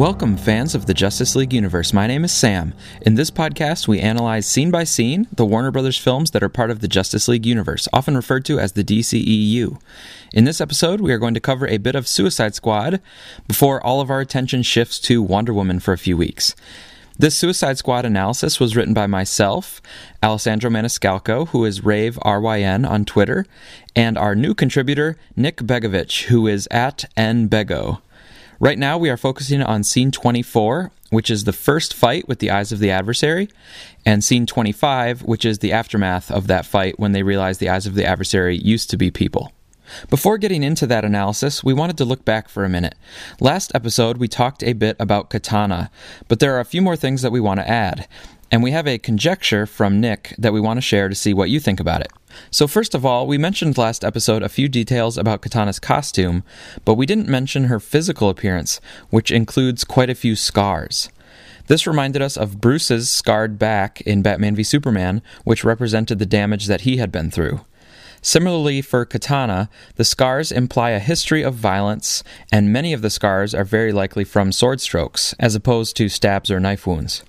Welcome, fans of the Justice League universe. My name is Sam. In this podcast, we analyze scene by scene the Warner Brothers films that are part of the Justice League universe, often referred to as the DCEU. In this episode, we are going to cover a bit of Suicide Squad before all of our attention shifts to Wonder Woman for a few weeks. This Suicide Squad analysis was written by myself, Alessandro Maniscalco, who is Rave RYN on Twitter, and our new contributor, Nick Begovich, who is at NBego. Right now, we are focusing on scene 24, which is the first fight with the eyes of the adversary, and scene 25, which is the aftermath of that fight when they realize the eyes of the adversary used to be people. Before getting into that analysis, we wanted to look back for a minute. Last episode, we talked a bit about Katana, but there are a few more things that we want to add. And we have a conjecture from Nick that we want to share to see what you think about it. So, first of all, we mentioned last episode a few details about Katana's costume, but we didn't mention her physical appearance, which includes quite a few scars. This reminded us of Bruce's scarred back in Batman v Superman, which represented the damage that he had been through. Similarly, for Katana, the scars imply a history of violence, and many of the scars are very likely from sword strokes, as opposed to stabs or knife wounds.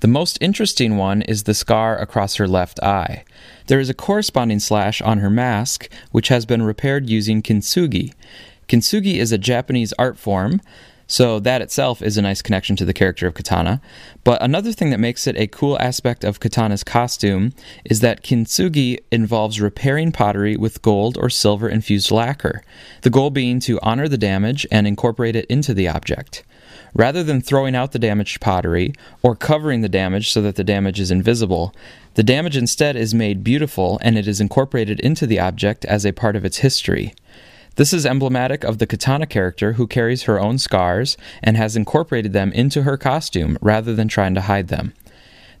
The most interesting one is the scar across her left eye. There is a corresponding slash on her mask, which has been repaired using kintsugi. Kintsugi is a Japanese art form, so that itself is a nice connection to the character of Katana. But another thing that makes it a cool aspect of Katana's costume is that kintsugi involves repairing pottery with gold or silver infused lacquer, the goal being to honor the damage and incorporate it into the object. Rather than throwing out the damaged pottery or covering the damage so that the damage is invisible, the damage instead is made beautiful and it is incorporated into the object as a part of its history. This is emblematic of the Katana character who carries her own scars and has incorporated them into her costume rather than trying to hide them.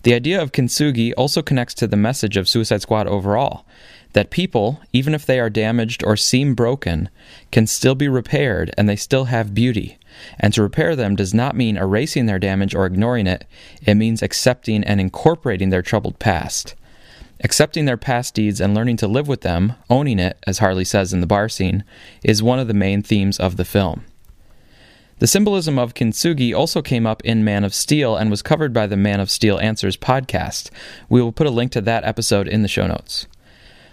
The idea of kintsugi also connects to the message of Suicide Squad overall that people, even if they are damaged or seem broken, can still be repaired and they still have beauty. And to repair them does not mean erasing their damage or ignoring it, it means accepting and incorporating their troubled past. Accepting their past deeds and learning to live with them, owning it, as Harley says in the bar scene, is one of the main themes of the film. The symbolism of kintsugi also came up in Man of Steel and was covered by the Man of Steel Answers podcast. We will put a link to that episode in the show notes.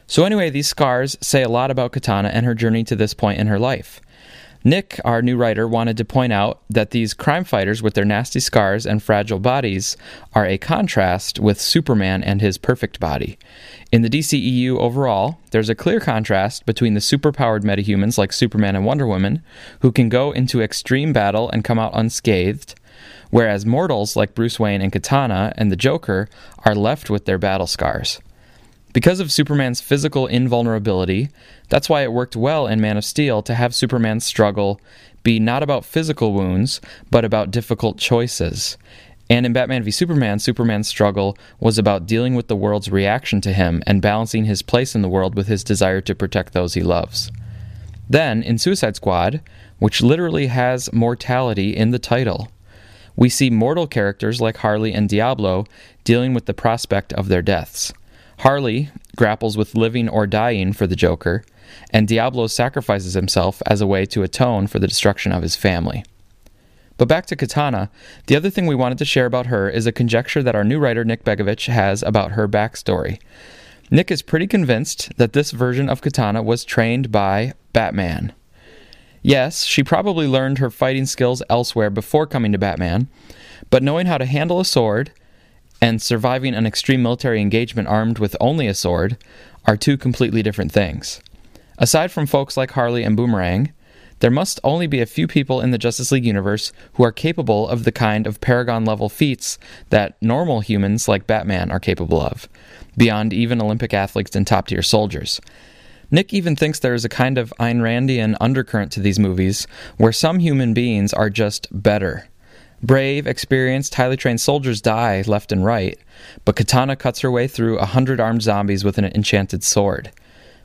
So, anyway, these scars say a lot about Katana and her journey to this point in her life. Nick, our new writer, wanted to point out that these crime fighters with their nasty scars and fragile bodies are a contrast with Superman and his perfect body. In the DCEU overall, there's a clear contrast between the superpowered metahumans like Superman and Wonder Woman, who can go into extreme battle and come out unscathed, whereas mortals like Bruce Wayne and Katana and the Joker are left with their battle scars. Because of Superman's physical invulnerability, that's why it worked well in Man of Steel to have Superman's struggle be not about physical wounds, but about difficult choices. And in Batman v Superman, Superman's struggle was about dealing with the world's reaction to him and balancing his place in the world with his desire to protect those he loves. Then, in Suicide Squad, which literally has mortality in the title, we see mortal characters like Harley and Diablo dealing with the prospect of their deaths. Harley grapples with living or dying for the Joker, and Diablo sacrifices himself as a way to atone for the destruction of his family. But back to Katana, the other thing we wanted to share about her is a conjecture that our new writer Nick Begovich has about her backstory. Nick is pretty convinced that this version of Katana was trained by Batman. Yes, she probably learned her fighting skills elsewhere before coming to Batman, but knowing how to handle a sword and surviving an extreme military engagement armed with only a sword are two completely different things. Aside from folks like Harley and Boomerang, there must only be a few people in the Justice League universe who are capable of the kind of Paragon level feats that normal humans like Batman are capable of, beyond even Olympic athletes and top tier soldiers. Nick even thinks there is a kind of Ayn Randian undercurrent to these movies where some human beings are just better Brave, experienced, highly trained soldiers die left and right, but Katana cuts her way through a hundred armed zombies with an enchanted sword.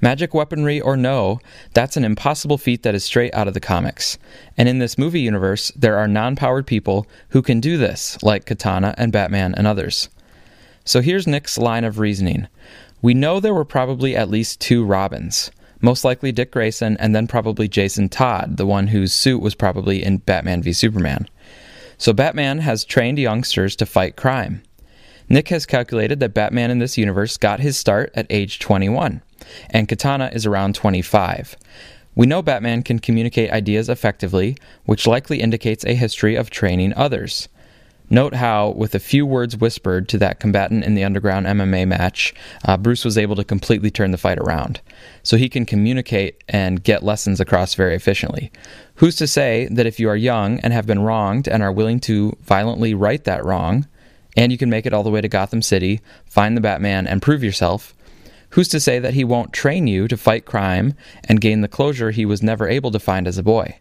Magic weaponry or no, that's an impossible feat that is straight out of the comics. And in this movie universe, there are non powered people who can do this, like Katana and Batman and others. So here's Nick's line of reasoning. We know there were probably at least two Robins. Most likely Dick Grayson, and then probably Jason Todd, the one whose suit was probably in Batman v Superman. So Batman has trained youngsters to fight crime. Nick has calculated that Batman in this universe got his start at age 21, and Katana is around 25. We know Batman can communicate ideas effectively, which likely indicates a history of training others. Note how, with a few words whispered to that combatant in the underground MMA match, uh, Bruce was able to completely turn the fight around. So he can communicate and get lessons across very efficiently. Who's to say that if you are young and have been wronged and are willing to violently right that wrong, and you can make it all the way to Gotham City, find the Batman, and prove yourself, Who's to say that he won't train you to fight crime and gain the closure he was never able to find as a boy?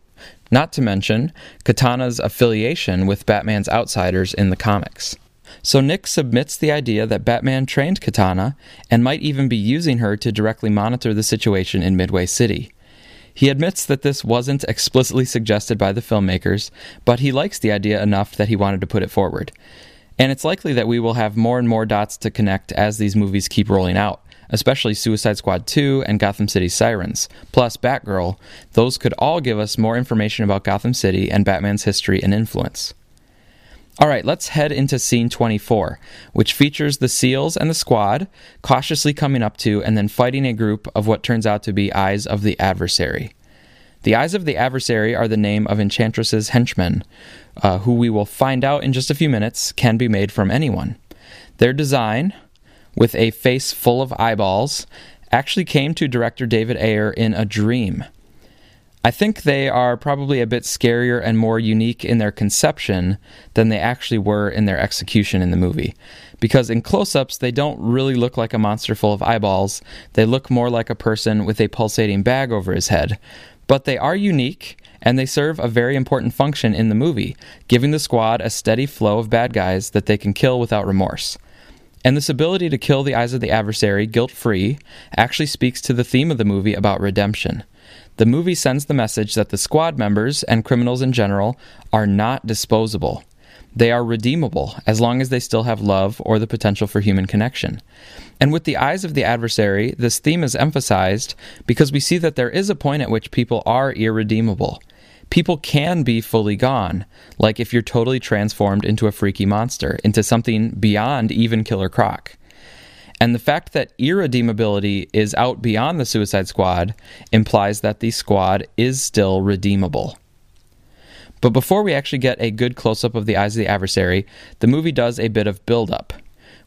Not to mention Katana's affiliation with Batman's outsiders in the comics. So Nick submits the idea that Batman trained Katana and might even be using her to directly monitor the situation in Midway City. He admits that this wasn't explicitly suggested by the filmmakers, but he likes the idea enough that he wanted to put it forward. And it's likely that we will have more and more dots to connect as these movies keep rolling out especially Suicide Squad 2 and Gotham City Sirens, plus Batgirl, those could all give us more information about Gotham City and Batman's history and influence. All right, let's head into scene 24, which features the SEALs and the squad cautiously coming up to and then fighting a group of what turns out to be Eyes of the Adversary. The Eyes of the Adversary are the name of Enchantress's henchmen, uh, who we will find out in just a few minutes can be made from anyone. Their design, with a face full of eyeballs actually came to director David Ayer in a dream. I think they are probably a bit scarier and more unique in their conception than they actually were in their execution in the movie. Because in close ups, they don't really look like a monster full of eyeballs, they look more like a person with a pulsating bag over his head. But they are unique, and they serve a very important function in the movie, giving the squad a steady flow of bad guys that they can kill without remorse. And this ability to kill the eyes of the adversary guilt free actually speaks to the theme of the movie about redemption. The movie sends the message that the squad members and criminals in general are not disposable. They are redeemable as long as they still have love or the potential for human connection. And with the eyes of the adversary, this theme is emphasized because we see that there is a point at which people are irredeemable people can be fully gone. Like if you're totally transformed into a freaky monster, into something beyond even Killer Croc. And the fact that irredeemability is out beyond the Suicide Squad implies that the squad is still redeemable. But before we actually get a good close up of the eyes of the adversary, the movie does a bit of build up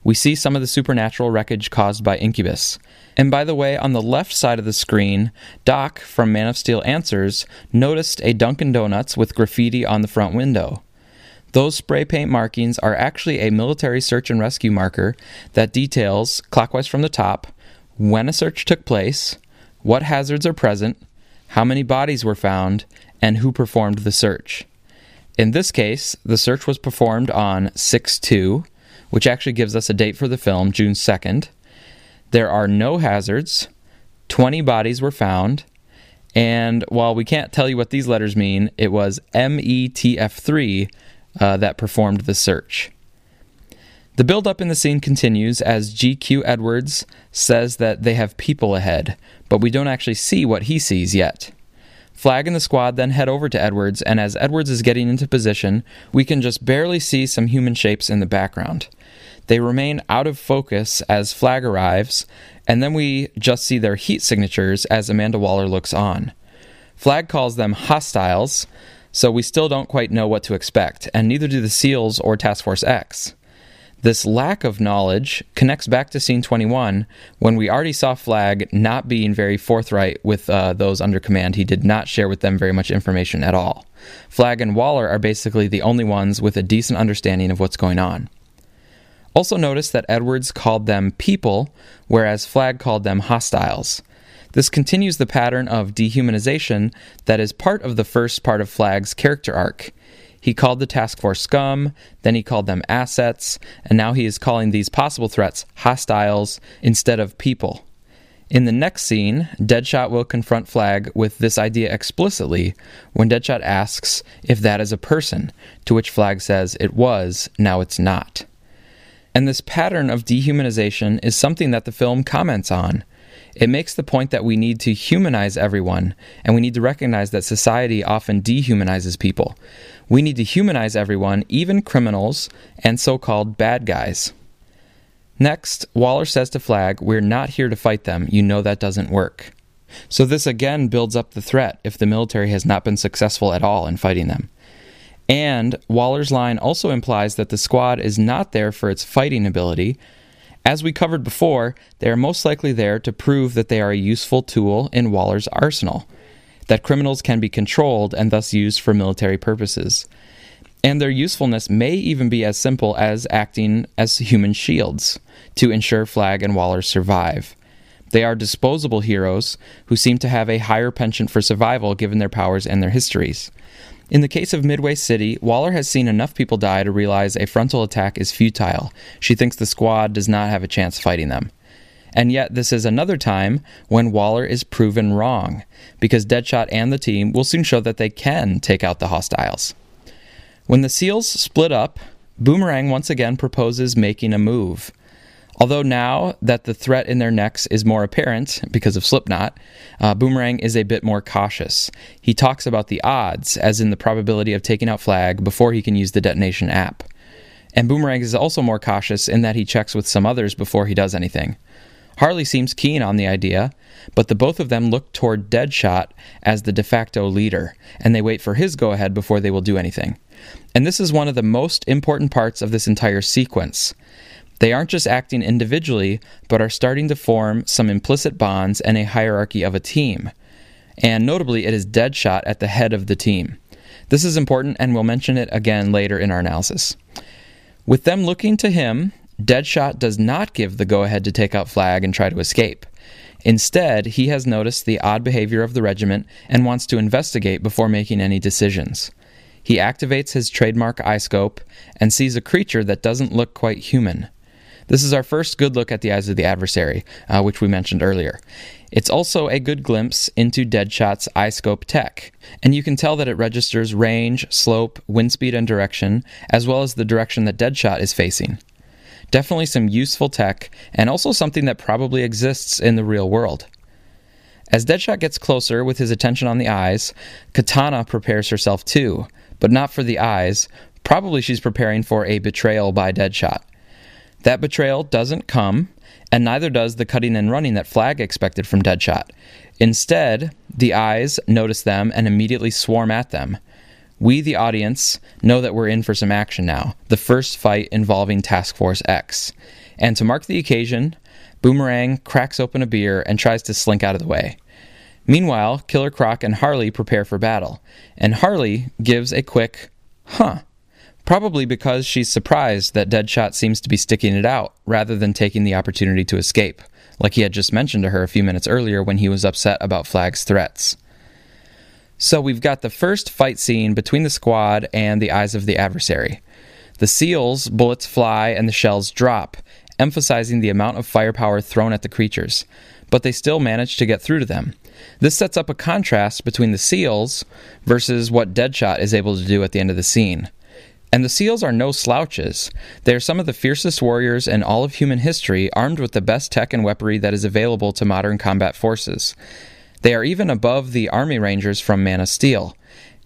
we see some of the supernatural wreckage caused by Incubus. And by the way, on the left side of the screen, Doc from Man of Steel Answers noticed a Dunkin' Donuts with graffiti on the front window. Those spray paint markings are actually a military search and rescue marker that details, clockwise from the top, when a search took place, what hazards are present, how many bodies were found, and who performed the search. In this case, the search was performed on 6 2, which actually gives us a date for the film, June 2nd. There are no hazards, 20 bodies were found, and while we can't tell you what these letters mean, it was METF3 uh, that performed the search. The buildup in the scene continues as GQ Edwards says that they have people ahead, but we don't actually see what he sees yet. Flag and the squad then head over to Edwards, and as Edwards is getting into position, we can just barely see some human shapes in the background. They remain out of focus as Flag arrives, and then we just see their heat signatures as Amanda Waller looks on. Flag calls them hostiles, so we still don't quite know what to expect, and neither do the SEALs or Task Force X. This lack of knowledge connects back to scene 21 when we already saw Flag not being very forthright with uh, those under command. He did not share with them very much information at all. Flag and Waller are basically the only ones with a decent understanding of what's going on. Also, notice that Edwards called them people, whereas Flag called them hostiles. This continues the pattern of dehumanization that is part of the first part of Flag's character arc. He called the task force scum, then he called them assets, and now he is calling these possible threats hostiles instead of people. In the next scene, Deadshot will confront Flag with this idea explicitly when Deadshot asks if that is a person, to which Flag says it was, now it's not. And this pattern of dehumanization is something that the film comments on. It makes the point that we need to humanize everyone, and we need to recognize that society often dehumanizes people. We need to humanize everyone, even criminals and so called bad guys. Next, Waller says to Flag, We're not here to fight them. You know that doesn't work. So, this again builds up the threat if the military has not been successful at all in fighting them. And Waller's line also implies that the squad is not there for its fighting ability. As we covered before, they are most likely there to prove that they are a useful tool in Waller's arsenal, that criminals can be controlled and thus used for military purposes. And their usefulness may even be as simple as acting as human shields to ensure Flag and Waller survive. They are disposable heroes who seem to have a higher penchant for survival given their powers and their histories. In the case of Midway City, Waller has seen enough people die to realize a frontal attack is futile. She thinks the squad does not have a chance fighting them. And yet, this is another time when Waller is proven wrong, because Deadshot and the team will soon show that they can take out the hostiles. When the SEALs split up, Boomerang once again proposes making a move. Although now that the threat in their necks is more apparent because of Slipknot, uh, Boomerang is a bit more cautious. He talks about the odds, as in the probability of taking out Flag before he can use the detonation app. And Boomerang is also more cautious in that he checks with some others before he does anything. Harley seems keen on the idea, but the both of them look toward Deadshot as the de facto leader, and they wait for his go ahead before they will do anything. And this is one of the most important parts of this entire sequence. They aren't just acting individually, but are starting to form some implicit bonds and a hierarchy of a team. And notably, it is Deadshot at the head of the team. This is important, and we'll mention it again later in our analysis. With them looking to him, Deadshot does not give the go ahead to take out Flag and try to escape. Instead, he has noticed the odd behavior of the regiment and wants to investigate before making any decisions. He activates his trademark eye scope and sees a creature that doesn't look quite human. This is our first good look at the eyes of the adversary, uh, which we mentioned earlier. It's also a good glimpse into Deadshot's iScope tech, and you can tell that it registers range, slope, wind speed, and direction, as well as the direction that Deadshot is facing. Definitely some useful tech, and also something that probably exists in the real world. As Deadshot gets closer with his attention on the eyes, Katana prepares herself too, but not for the eyes. Probably she's preparing for a betrayal by Deadshot. That betrayal doesn't come, and neither does the cutting and running that Flag expected from Deadshot. Instead, the eyes notice them and immediately swarm at them. We, the audience, know that we're in for some action now, the first fight involving Task Force X. And to mark the occasion, Boomerang cracks open a beer and tries to slink out of the way. Meanwhile, Killer Croc and Harley prepare for battle, and Harley gives a quick, huh, probably because she's surprised that Deadshot seems to be sticking it out rather than taking the opportunity to escape, like he had just mentioned to her a few minutes earlier when he was upset about Flag's threats. So we've got the first fight scene between the squad and the eyes of the adversary. The SEALs, bullets fly, and the shells drop, emphasizing the amount of firepower thrown at the creatures, but they still manage to get through to them. This sets up a contrast between the SEALs versus what Deadshot is able to do at the end of the scene. And the SEALs are no slouches. They are some of the fiercest warriors in all of human history, armed with the best tech and weaponry that is available to modern combat forces. They are even above the Army Rangers from Man of Steel.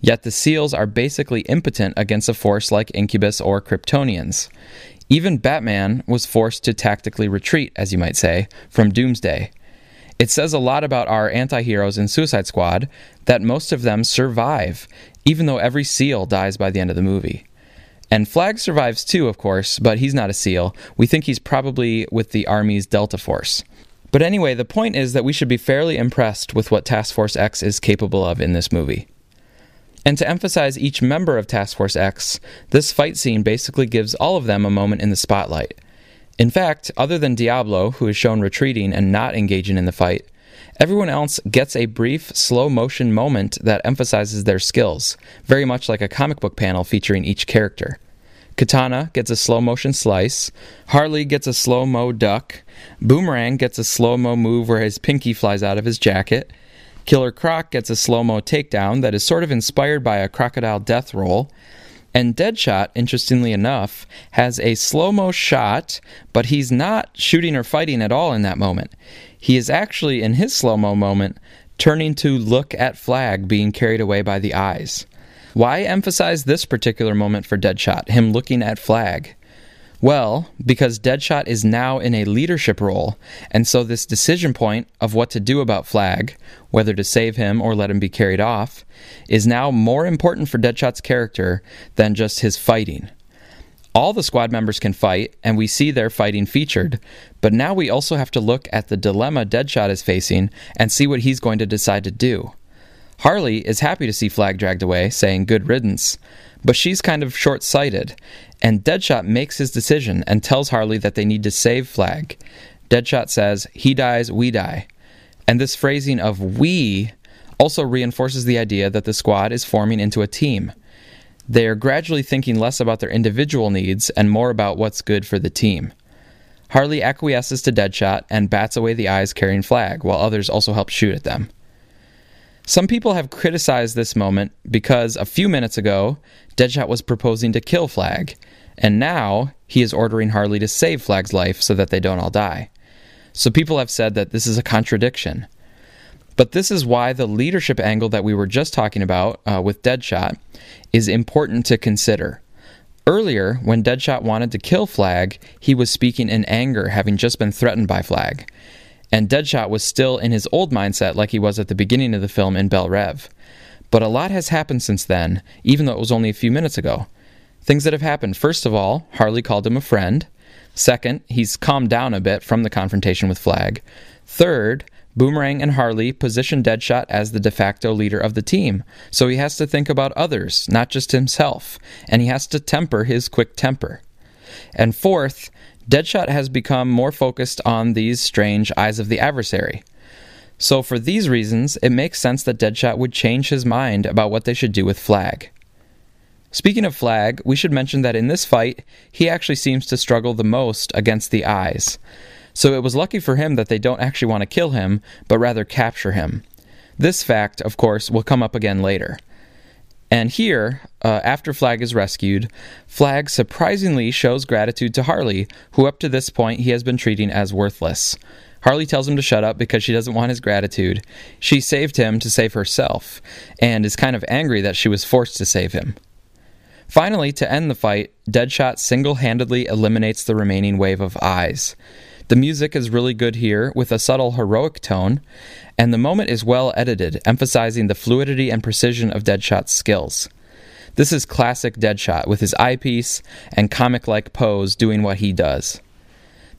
Yet the SEALs are basically impotent against a force like Incubus or Kryptonians. Even Batman was forced to tactically retreat, as you might say, from Doomsday. It says a lot about our anti heroes in Suicide Squad that most of them survive, even though every SEAL dies by the end of the movie. And Flag survives too, of course, but he's not a SEAL. We think he's probably with the Army's Delta Force. But anyway, the point is that we should be fairly impressed with what Task Force X is capable of in this movie. And to emphasize each member of Task Force X, this fight scene basically gives all of them a moment in the spotlight. In fact, other than Diablo, who is shown retreating and not engaging in the fight, everyone else gets a brief, slow motion moment that emphasizes their skills, very much like a comic book panel featuring each character. Katana gets a slow motion slice. Harley gets a slow mo duck. Boomerang gets a slow mo move where his pinky flies out of his jacket. Killer Croc gets a slow mo takedown that is sort of inspired by a crocodile death roll. And Deadshot, interestingly enough, has a slow mo shot, but he's not shooting or fighting at all in that moment. He is actually, in his slow mo moment, turning to look at Flag being carried away by the eyes. Why emphasize this particular moment for Deadshot, him looking at Flag? Well, because Deadshot is now in a leadership role, and so this decision point of what to do about Flag, whether to save him or let him be carried off, is now more important for Deadshot's character than just his fighting. All the squad members can fight, and we see their fighting featured, but now we also have to look at the dilemma Deadshot is facing and see what he's going to decide to do. Harley is happy to see Flag dragged away, saying good riddance, but she's kind of short sighted, and Deadshot makes his decision and tells Harley that they need to save Flag. Deadshot says, He dies, we die. And this phrasing of we also reinforces the idea that the squad is forming into a team. They are gradually thinking less about their individual needs and more about what's good for the team. Harley acquiesces to Deadshot and bats away the eyes carrying Flag, while others also help shoot at them. Some people have criticized this moment because a few minutes ago, Deadshot was proposing to kill Flag, and now he is ordering Harley to save Flag's life so that they don't all die. So people have said that this is a contradiction. But this is why the leadership angle that we were just talking about uh, with Deadshot is important to consider. Earlier, when Deadshot wanted to kill Flag, he was speaking in anger, having just been threatened by Flag and Deadshot was still in his old mindset like he was at the beginning of the film in Belle Reve. But a lot has happened since then, even though it was only a few minutes ago. Things that have happened. First of all, Harley called him a friend. Second, he's calmed down a bit from the confrontation with Flag. Third, Boomerang and Harley position Deadshot as the de facto leader of the team, so he has to think about others, not just himself, and he has to temper his quick temper. And fourth, Deadshot has become more focused on these strange eyes of the adversary. So, for these reasons, it makes sense that Deadshot would change his mind about what they should do with Flag. Speaking of Flag, we should mention that in this fight, he actually seems to struggle the most against the eyes. So it was lucky for him that they don't actually want to kill him, but rather capture him. This fact, of course, will come up again later. And here, uh, after Flag is rescued, Flag surprisingly shows gratitude to Harley, who up to this point he has been treating as worthless. Harley tells him to shut up because she doesn't want his gratitude. She saved him to save herself, and is kind of angry that she was forced to save him. Finally, to end the fight, Deadshot single handedly eliminates the remaining wave of eyes. The music is really good here, with a subtle heroic tone, and the moment is well edited, emphasizing the fluidity and precision of Deadshot's skills. This is classic Deadshot, with his eyepiece and comic like pose doing what he does.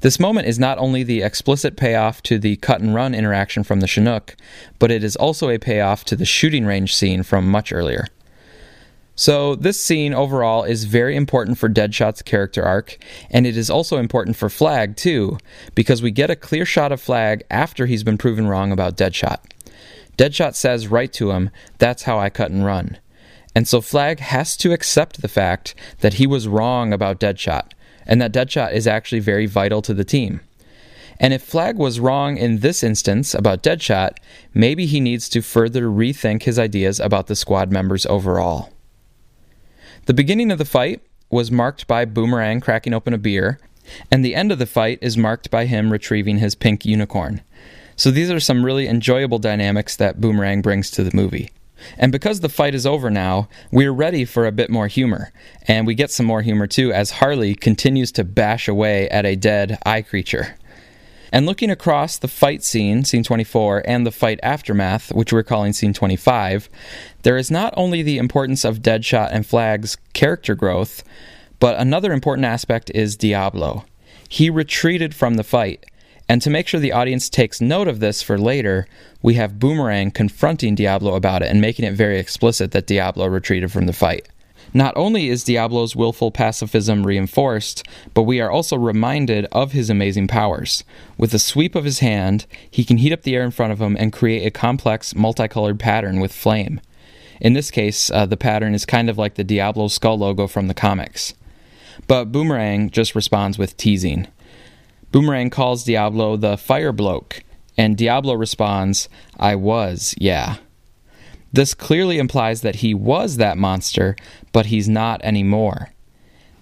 This moment is not only the explicit payoff to the cut and run interaction from the Chinook, but it is also a payoff to the shooting range scene from much earlier. So, this scene overall is very important for Deadshot's character arc, and it is also important for Flag, too, because we get a clear shot of Flag after he's been proven wrong about Deadshot. Deadshot says right to him, That's how I cut and run. And so Flag has to accept the fact that he was wrong about Deadshot, and that Deadshot is actually very vital to the team. And if Flag was wrong in this instance about Deadshot, maybe he needs to further rethink his ideas about the squad members overall. The beginning of the fight was marked by Boomerang cracking open a beer, and the end of the fight is marked by him retrieving his pink unicorn. So these are some really enjoyable dynamics that Boomerang brings to the movie. And because the fight is over now, we're ready for a bit more humor. And we get some more humor too as Harley continues to bash away at a dead eye creature. And looking across the fight scene, scene 24, and the fight aftermath, which we're calling scene 25, there is not only the importance of Deadshot and Flag's character growth, but another important aspect is Diablo. He retreated from the fight, and to make sure the audience takes note of this for later, we have Boomerang confronting Diablo about it and making it very explicit that Diablo retreated from the fight. Not only is Diablo's willful pacifism reinforced, but we are also reminded of his amazing powers. With a sweep of his hand, he can heat up the air in front of him and create a complex, multicolored pattern with flame. In this case, uh, the pattern is kind of like the Diablo skull logo from the comics. But Boomerang just responds with teasing. Boomerang calls Diablo the fire bloke, and Diablo responds, I was, yeah. This clearly implies that he was that monster, but he's not anymore.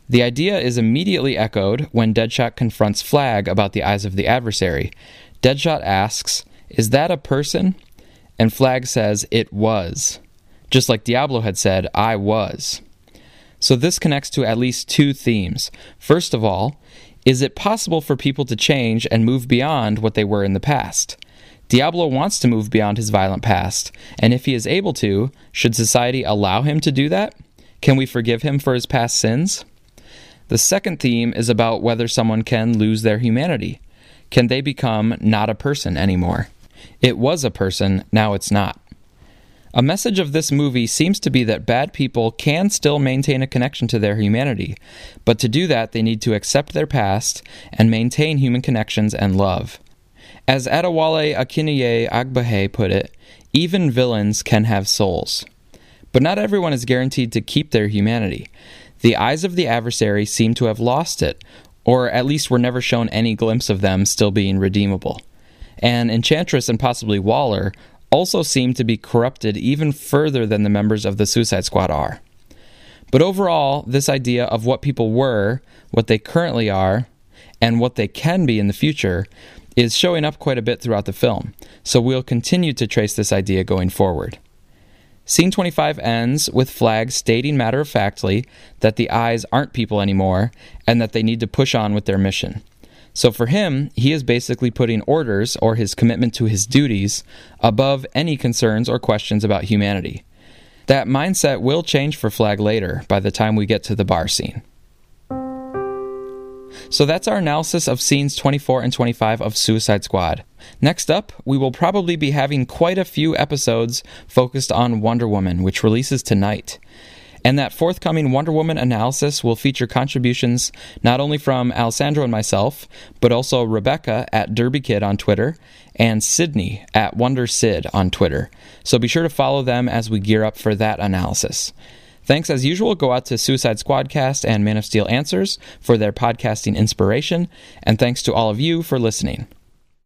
The idea is immediately echoed when Deadshot confronts Flag about the eyes of the adversary. Deadshot asks, Is that a person? And Flag says, It was. Just like Diablo had said, I was. So this connects to at least two themes. First of all, is it possible for people to change and move beyond what they were in the past? Diablo wants to move beyond his violent past, and if he is able to, should society allow him to do that? Can we forgive him for his past sins? The second theme is about whether someone can lose their humanity. Can they become not a person anymore? It was a person, now it's not. A message of this movie seems to be that bad people can still maintain a connection to their humanity, but to do that, they need to accept their past and maintain human connections and love. As Adewale Akinnuoye Agbaje put it, even villains can have souls. But not everyone is guaranteed to keep their humanity. The eyes of the adversary seem to have lost it, or at least were never shown any glimpse of them still being redeemable. And Enchantress and possibly Waller also seem to be corrupted even further than the members of the Suicide Squad are. But overall, this idea of what people were, what they currently are, and what they can be in the future is showing up quite a bit throughout the film, so we'll continue to trace this idea going forward. Scene 25 ends with Flag stating matter of factly that the eyes aren't people anymore and that they need to push on with their mission. So for him, he is basically putting orders or his commitment to his duties above any concerns or questions about humanity. That mindset will change for Flag later by the time we get to the bar scene. So that's our analysis of scenes 24 and 25 of Suicide Squad. Next up, we will probably be having quite a few episodes focused on Wonder Woman, which releases tonight. And that forthcoming Wonder Woman analysis will feature contributions not only from Alessandro and myself, but also Rebecca at Derby Kid on Twitter and Sydney at Wonder Sid on Twitter. So be sure to follow them as we gear up for that analysis. Thanks as usual go out to Suicide Squadcast and Man of Steel Answers for their podcasting inspiration, and thanks to all of you for listening.